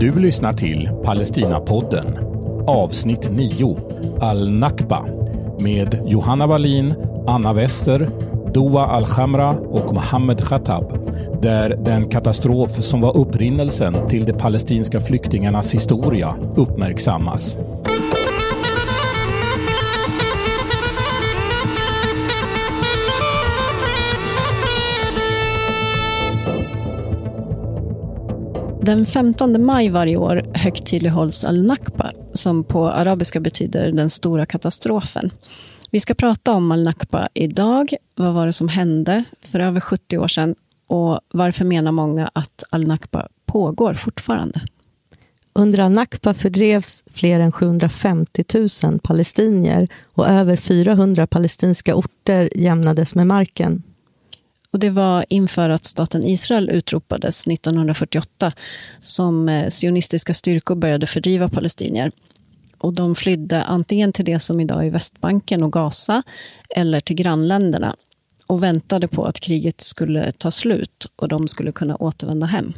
Du lyssnar till Palestinapodden, avsnitt 9, Al-Nakba, med Johanna Wallin, Anna Wester, Doa Al-Khamra och Mohammed Khattab, där den katastrof som var upprinnelsen till de palestinska flyktingarnas historia uppmärksammas. Den 15 maj varje år högtidlighålls al-Nakba, som på arabiska betyder den stora katastrofen. Vi ska prata om al-Nakba idag. Vad var det som hände för över 70 år sedan? Och varför menar många att al-Nakba pågår fortfarande? Under al-Nakba fördrevs fler än 750 000 palestinier och över 400 palestinska orter jämnades med marken. Och det var inför att staten Israel utropades 1948 som eh, sionistiska styrkor började fördriva palestinier. Och de flydde antingen till det som idag är Västbanken och Gaza eller till grannländerna och väntade på att kriget skulle ta slut och de skulle kunna återvända hem.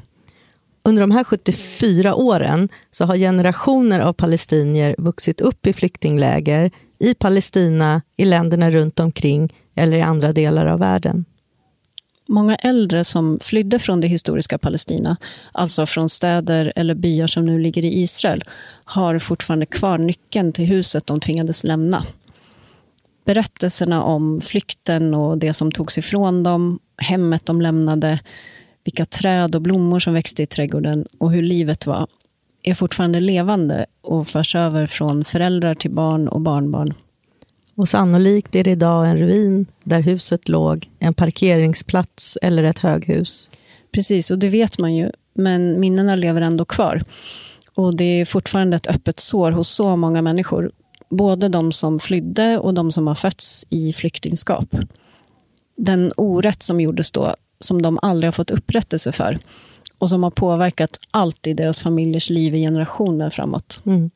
Under de här 74 åren så har generationer av palestinier vuxit upp i flyktingläger i Palestina, i länderna runt omkring eller i andra delar av världen. Många äldre som flydde från det historiska Palestina, alltså från städer eller byar som nu ligger i Israel, har fortfarande kvar nyckeln till huset de tvingades lämna. Berättelserna om flykten och det som togs ifrån dem, hemmet de lämnade, vilka träd och blommor som växte i trädgården och hur livet var, är fortfarande levande och förs över från föräldrar till barn och barnbarn. Och sannolikt är det idag en ruin där huset låg, en parkeringsplats eller ett höghus. Precis, och det vet man ju. Men minnena lever ändå kvar. Och det är fortfarande ett öppet sår hos så många människor. Både de som flydde och de som har fötts i flyktingskap. Den orätt som gjordes då, som de aldrig har fått upprättelse för och som har påverkat allt i deras familjers liv i generationer framåt. Mm.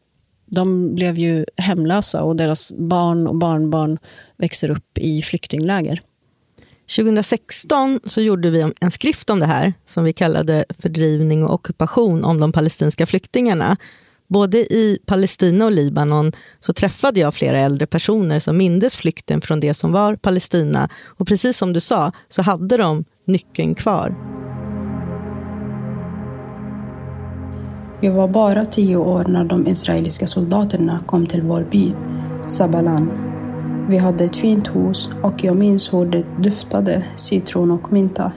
De blev ju hemlösa och deras barn och barnbarn växer upp i flyktingläger. 2016 så gjorde vi en skrift om det här, som vi kallade Fördrivning och ockupation om de palestinska flyktingarna. Både i Palestina och Libanon så träffade jag flera äldre personer som mindes flykten från det som var Palestina. Och precis som du sa, så hade de nyckeln kvar. Jag var bara tio år när de israeliska soldaterna kom till vår by, Sabalan. Vi hade ett fint hus och jag minns hur det duftade citron och mynta.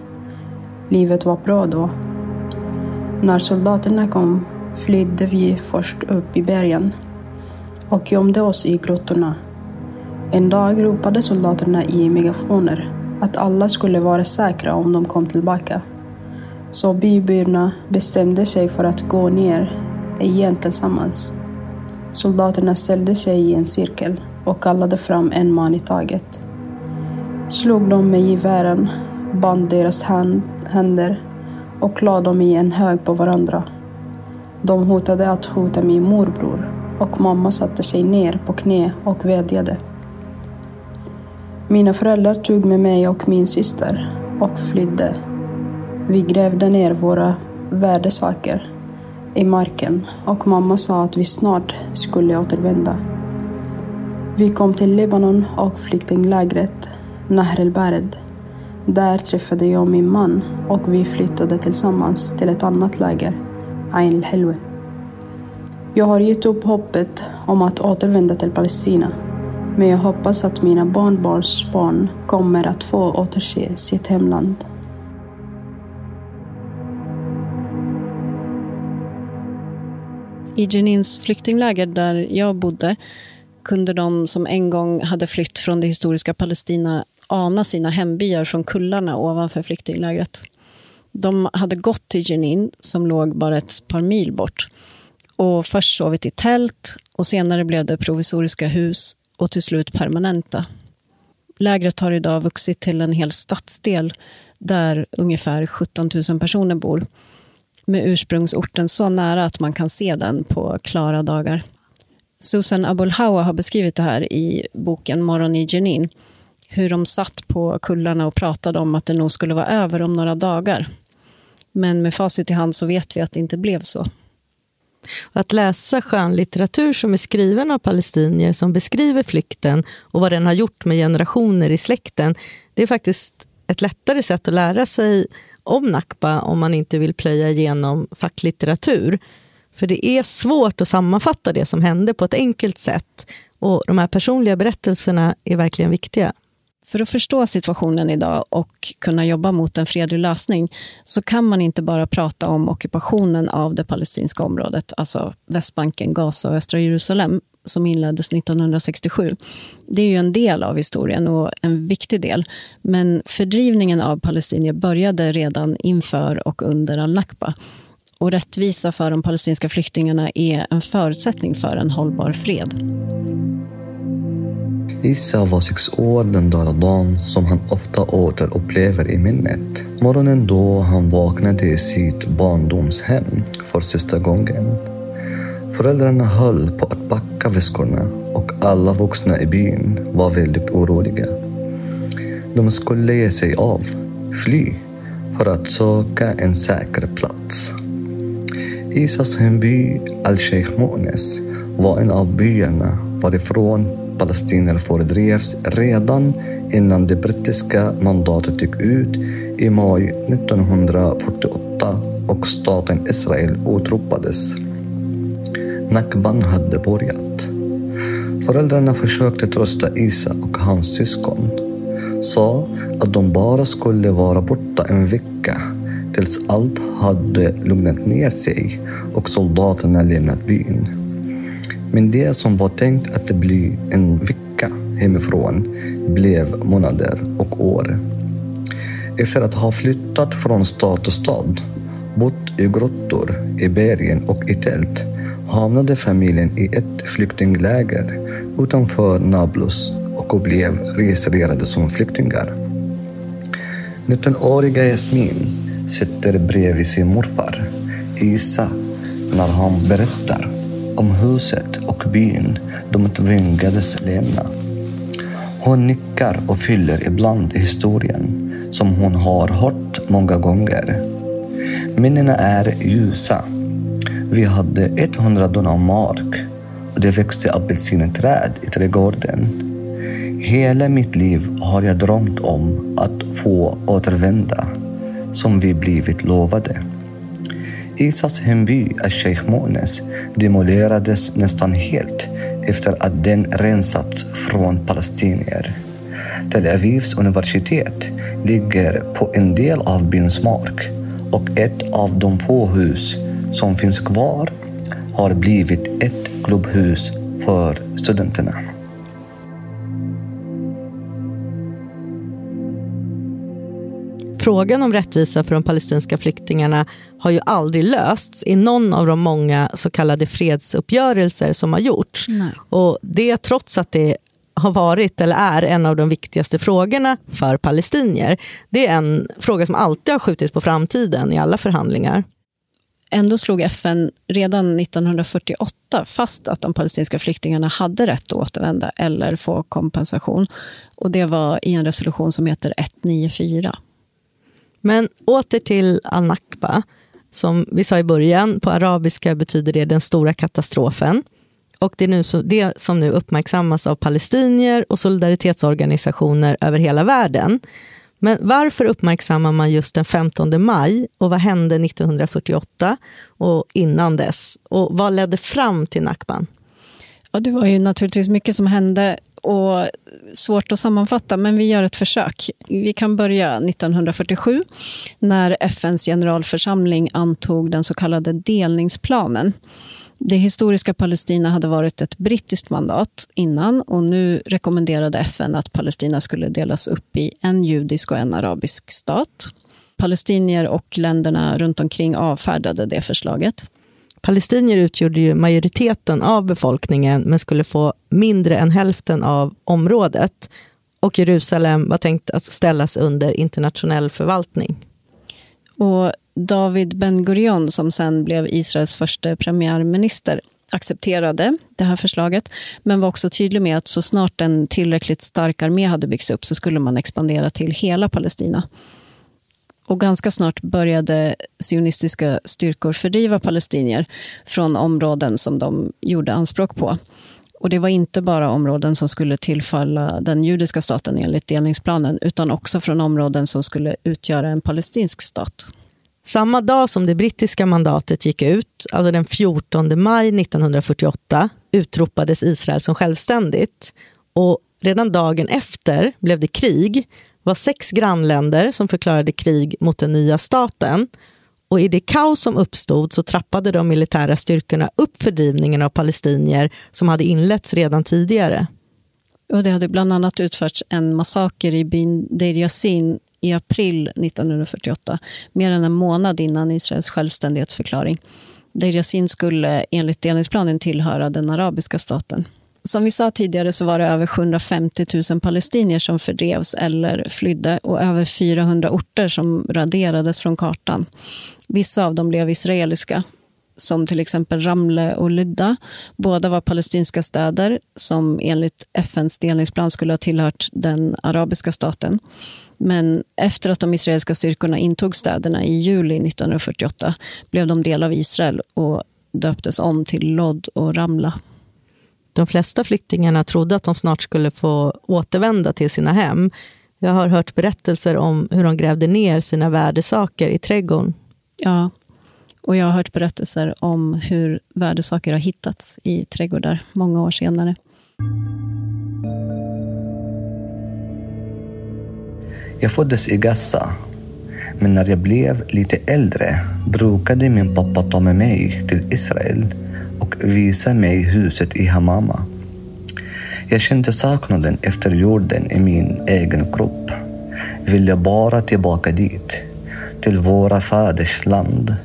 Livet var bra då. När soldaterna kom flydde vi först upp i bergen och gömde oss i grottorna. En dag ropade soldaterna i megafoner att alla skulle vara säkra om de kom tillbaka. Så byborna bestämde sig för att gå ner igen tillsammans. Soldaterna ställde sig i en cirkel och kallade fram en man i taget. Slog dem med gevären, band deras hand, händer och lade dem i en hög på varandra. De hotade att hota min morbror och mamma satte sig ner på knä och vädjade. Mina föräldrar tog med mig och min syster och flydde vi grävde ner våra värdesaker i marken och mamma sa att vi snart skulle återvända. Vi kom till Libanon och flyktinglägret Nahr el-Bared. Där träffade jag min man och vi flyttade tillsammans till ett annat läger, Ain el-Helwe. Jag har gett upp hoppet om att återvända till Palestina. Men jag hoppas att mina barnbarns barn kommer att få återse sitt hemland. I Jenins flyktingläger där jag bodde kunde de som en gång hade flytt från det historiska Palestina ana sina hembyar från kullarna ovanför flyktinglägret. De hade gått till Jenin, som låg bara ett par mil bort. Och först sovit i tält och senare blev det provisoriska hus och till slut permanenta. Lägret har idag vuxit till en hel stadsdel där ungefär 17 000 personer bor med ursprungsorten så nära att man kan se den på klara dagar. Susan Abulhawa har beskrivit det här i boken Morgon i Jenin. Hur de satt på kullarna och pratade om att det nog skulle vara över om några dagar. Men med facit i hand så vet vi att det inte blev så. Att läsa skönlitteratur som är skriven av palestinier som beskriver flykten och vad den har gjort med generationer i släkten, det är faktiskt ett lättare sätt att lära sig om Nakba om man inte vill plöja igenom facklitteratur. För det är svårt att sammanfatta det som hände på ett enkelt sätt. Och de här personliga berättelserna är verkligen viktiga. För att förstå situationen idag och kunna jobba mot en fredlig lösning så kan man inte bara prata om ockupationen av det palestinska området, alltså Västbanken, Gaza och östra Jerusalem, som inleddes 1967. Det är ju en del av historien och en viktig del. Men fördrivningen av palestinier började redan inför och under al-Nakba. Och rättvisa för de palestinska flyktingarna är en förutsättning för en hållbar fred. Isa var sex år den där dagen som han ofta återupplever i minnet. Morgonen då han vaknade i sitt barndomshem för sista gången. Föräldrarna höll på att packa väskorna och alla vuxna i byn var väldigt oroliga. De skulle ge sig av, fly, för att söka en säker plats. Isas hemby Al-Sheikh Mones var en av byarna varifrån palestinier fördrevs redan innan det brittiska mandatet gick ut i maj 1948 och staten Israel utropades. Nakban hade börjat. Föräldrarna försökte trösta Isa och hans syskon. Sa att de bara skulle vara borta en vecka tills allt hade lugnat ner sig och soldaterna lämnat byn. Men det som var tänkt att bli en vecka hemifrån blev månader och år. Efter att ha flyttat från stad till stad, bott i grottor, i bergen och i tält hamnade familjen i ett flyktingläger utanför Nablus och blev registrerade som flyktingar. 19-åriga Jasmin sitter bredvid sin morfar, Isa, när han berättar om huset och byn de tvingades lämna. Hon nickar och fyller ibland historien som hon har hört många gånger. Minnena är ljusa. Vi hade 100 dunam mark och det växte apelsinträd i trädgården. Hela mitt liv har jag drömt om att få återvända, som vi blivit lovade. Isas hemby Sheikh Mones demolerades nästan helt efter att den rensats från palestinier. Tel Avivs universitet ligger på en del av byns mark och ett av de få hus som finns kvar har blivit ett klubbhus för studenterna. Frågan om rättvisa för de palestinska flyktingarna har ju aldrig lösts i någon av de många så kallade fredsuppgörelser som har gjorts. Nej. Och det trots att det har varit, eller är, en av de viktigaste frågorna för palestinier. Det är en fråga som alltid har skjutits på framtiden i alla förhandlingar. Ändå slog FN redan 1948 fast att de palestinska flyktingarna hade rätt att återvända eller få kompensation. Och Det var i en resolution som heter 194. Men åter till al-Nakba. Som vi sa i början, på arabiska betyder det den stora katastrofen. Och det är nu så, det som nu uppmärksammas av palestinier och solidaritetsorganisationer över hela världen. Men varför uppmärksammar man just den 15 maj och vad hände 1948 och innan dess? Och vad ledde fram till Nakban? Ja, det var ju naturligtvis mycket som hände och svårt att sammanfatta, men vi gör ett försök. Vi kan börja 1947 när FNs generalförsamling antog den så kallade delningsplanen. Det historiska Palestina hade varit ett brittiskt mandat innan och nu rekommenderade FN att Palestina skulle delas upp i en judisk och en arabisk stat. Palestinier och länderna runt omkring avfärdade det förslaget. Palestinier utgjorde ju majoriteten av befolkningen men skulle få mindre än hälften av området. Och Jerusalem var tänkt att ställas under internationell förvaltning. Och David Ben Gurion, som sen blev Israels första premiärminister, accepterade det här förslaget, men var också tydlig med att så snart en tillräckligt stark armé hade byggts upp så skulle man expandera till hela Palestina. Och ganska snart började sionistiska styrkor fördriva palestinier från områden som de gjorde anspråk på. Och det var inte bara områden som skulle tillfalla den judiska staten enligt delningsplanen, utan också från områden som skulle utgöra en palestinsk stat. Samma dag som det brittiska mandatet gick ut, alltså den 14 maj 1948, utropades Israel som självständigt. Och redan dagen efter blev det krig. var sex grannländer som förklarade krig mot den nya staten. Och i det kaos som uppstod så trappade de militära styrkorna upp fördrivningen av palestinier som hade inletts redan tidigare. Och det hade bland annat utförts en massaker i byn Deir Yassin i april 1948, mer än en månad innan Israels självständighetsförklaring. Deir Yassin skulle enligt delningsplanen tillhöra den arabiska staten. Som vi sa tidigare så var det över 750 000 palestinier som fördrevs eller flydde och över 400 orter som raderades från kartan. Vissa av dem blev israeliska, som till exempel Ramle och Lydda. Båda var palestinska städer som enligt FNs delningsplan skulle ha tillhört den arabiska staten. Men efter att de israeliska styrkorna intog städerna i juli 1948 blev de del av Israel och döptes om till Lod och Ramla. De flesta flyktingarna trodde att de snart skulle få återvända till sina hem. Jag har hört berättelser om hur de grävde ner sina värdesaker i trädgården. Ja, och jag har hört berättelser om hur värdesaker har hittats i trädgårdar många år senare. Jag föddes i Gaza, men när jag blev lite äldre brukade min pappa ta med mig till Israel och visa mig huset i Hamama. Jag kände saknaden efter jorden i min egen kropp. Ville bara tillbaka dit, till våra faders land.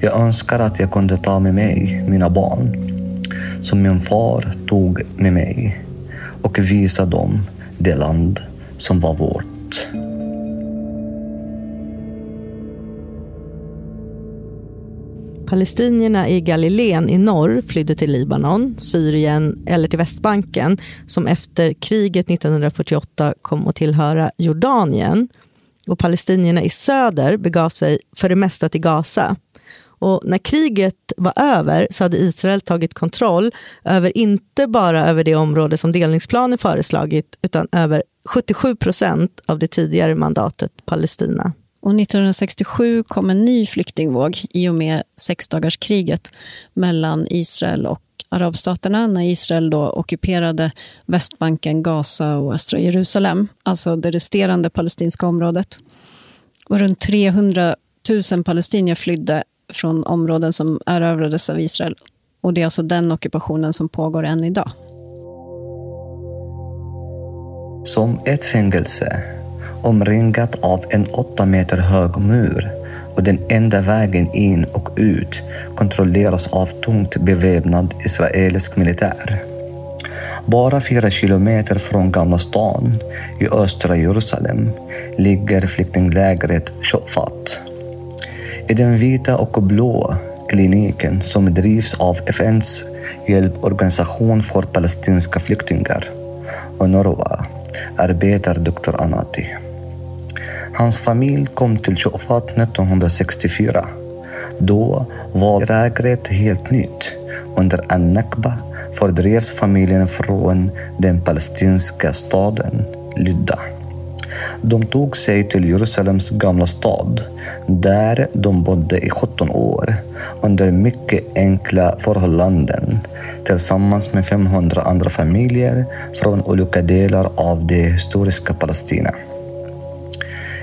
Jag önskar att jag kunde ta med mig mina barn, som min far tog med mig och visa dem det land som var vårt. Palestinierna i Galileen i norr flydde till Libanon, Syrien eller till Västbanken som efter kriget 1948 kom att tillhöra Jordanien. Och palestinierna i söder begav sig för det mesta till Gaza. Och när kriget var över så hade Israel tagit kontroll över inte bara över det område som delningsplanen föreslagit utan över 77 procent av det tidigare mandatet Palestina. Och 1967 kom en ny flyktingvåg i och med sexdagarskriget mellan Israel och arabstaterna när Israel då ockuperade Västbanken, Gaza och östra Jerusalem, alltså det resterande palestinska området. Och runt 300 000 palestinier flydde från områden som erövrades av Israel. Och Det är alltså den ockupationen som pågår än idag. Som ett fängelse omringat av en åtta meter hög mur och den enda vägen in och ut kontrolleras av tungt beväpnad israelisk militär. Bara fyra kilometer från Gamla stan i östra Jerusalem ligger flyktinglägret Shofat. I den vita och blå kliniken som drivs av FNs hjälporganisation för palestinska flyktingar, UNRWA, arbetar Dr. Anati. Hans familj kom till Shofat 1964. Då var lägret helt nytt. Under al-Nakba fördrevs familjen från den palestinska staden Lydda. De tog sig till Jerusalems gamla stad där de bodde i 17 år under mycket enkla förhållanden tillsammans med 500 andra familjer från olika delar av det historiska Palestina.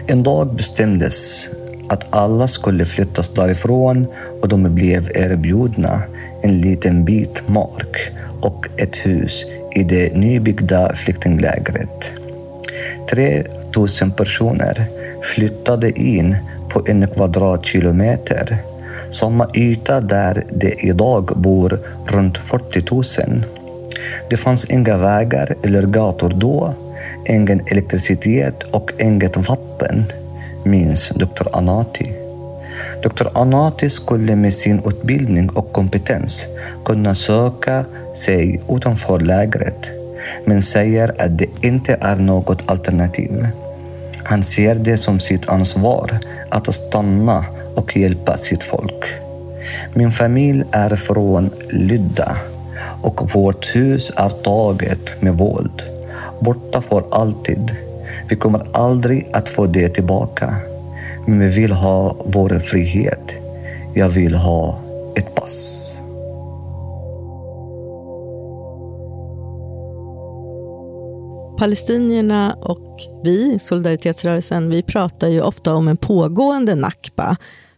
En dag bestämdes att alla skulle flyttas därifrån och de blev erbjudna en liten bit mark och ett hus i det nybyggda flyktinglägret. 3000 personer flyttade in på en kvadratkilometer, samma yta där det idag bor runt 40 000. Det fanns inga vägar eller gator då ingen elektricitet och inget vatten, minns Dr. Anati. Dr. Anati skulle med sin utbildning och kompetens kunna söka sig utanför lägret, men säger att det inte är något alternativ. Han ser det som sitt ansvar att stanna och hjälpa sitt folk. Min familj är från Lydda och vårt hus är taget med våld. Borta för alltid. Vi kommer aldrig att få det tillbaka. Men vi vill ha vår frihet. Jag vill ha ett pass. Palestinierna och vi, solidaritetsrörelsen, vi pratar ju ofta om en pågående nakba.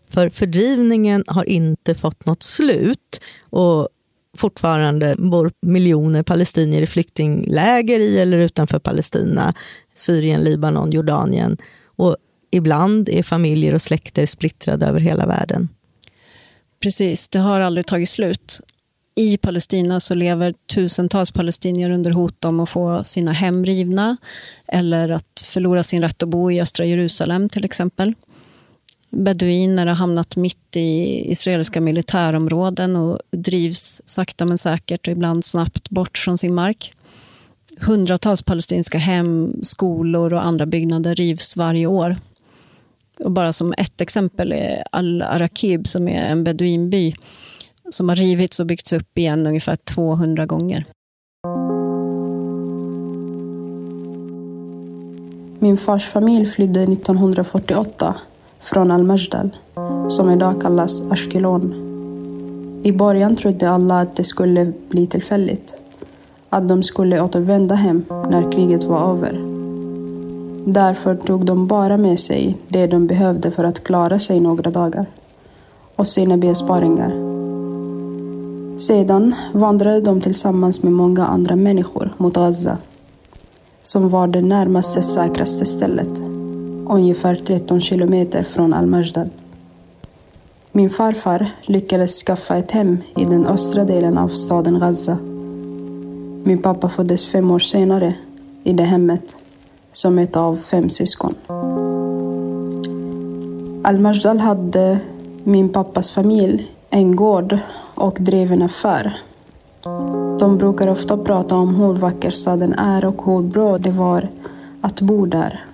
För fördrivningen har inte fått något slut. Och fortfarande bor miljoner palestinier i flyktingläger i eller utanför Palestina. Syrien, Libanon, Jordanien. Och ibland är familjer och släkter splittrade över hela världen. Precis, det har aldrig tagit slut. I Palestina så lever tusentals palestinier under hot om att få sina hem rivna eller att förlora sin rätt att bo i östra Jerusalem till exempel. Beduiner har hamnat mitt i israeliska militärområden och drivs sakta men säkert och ibland snabbt bort från sin mark. Hundratals palestinska hem, skolor och andra byggnader rivs varje år. Och bara som ett exempel är Al-Arakib som är en beduinby som har rivits och byggts upp igen ungefär 200 gånger. Min fars familj flydde 1948 från Al-Majdal, som idag kallas Ashkelon. I början trodde alla att det skulle bli tillfälligt. Att de skulle återvända hem när kriget var över. Därför tog de bara med sig det de behövde för att klara sig några dagar. Och sina besparingar sedan vandrade de tillsammans med många andra människor mot Gaza, som var det närmaste säkraste stället, ungefär 13 kilometer från Al-Majdal. Min farfar lyckades skaffa ett hem i den östra delen av staden Gaza. Min pappa föddes fem år senare i det hemmet, som ett av fem syskon. Al-Majdal hade min pappas familj en gård och drev en affär. De brukar ofta prata om hur vacker staden är och hur bra det var att bo där.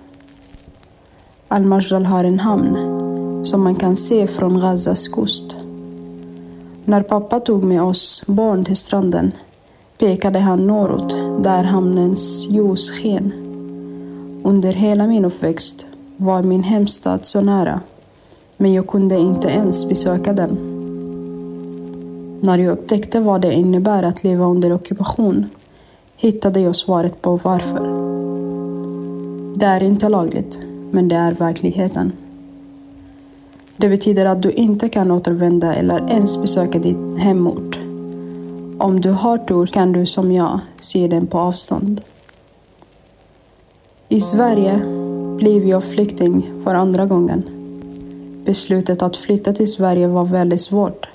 Al-Majdal har en hamn som man kan se från Gazas kust. När pappa tog med oss barn till stranden pekade han norrut där hamnens ljus sken. Under hela min uppväxt var min hemstad så nära men jag kunde inte ens besöka den. När jag upptäckte vad det innebär att leva under ockupation hittade jag svaret på varför. Det är inte lagligt, men det är verkligheten. Det betyder att du inte kan återvända eller ens besöka din hemort. Om du har tur kan du som jag se den på avstånd. I Sverige blev jag flykting för andra gången. Beslutet att flytta till Sverige var väldigt svårt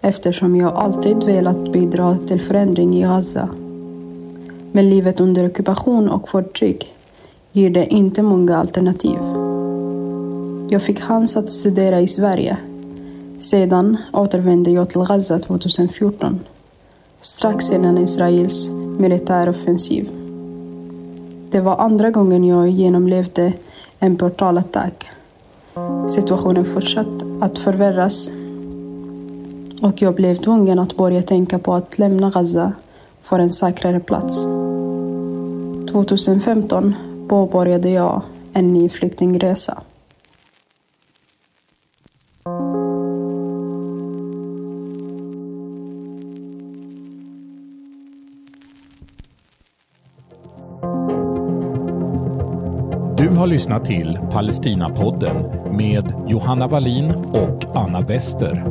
eftersom jag alltid velat bidra till förändring i Gaza. Men livet under ockupation och förtryck ger det inte många alternativ. Jag fick chans att studera i Sverige. Sedan återvände jag till Gaza 2014, strax innan Israels militäroffensiv. Det var andra gången jag genomlevde en portalattack. Situationen fortsatte att förvärras och jag blev tvungen att börja tänka på att lämna Gaza för en säkrare plats. 2015 påbörjade jag en ny flyktingresa. Du har lyssnat till Palestinapodden med Johanna Wallin och Anna Wester.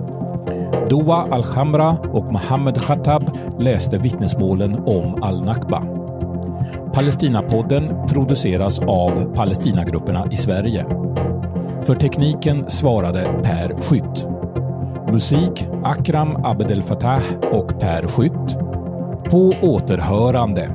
Doa Al-Khamra och Mohammed Khattab läste vittnesmålen om al-Nakba. Palestinapodden produceras av Palestinagrupperna i Sverige. För tekniken svarade Per Skytt. Musik Akram Abdel Fattah och Per Skytt. På återhörande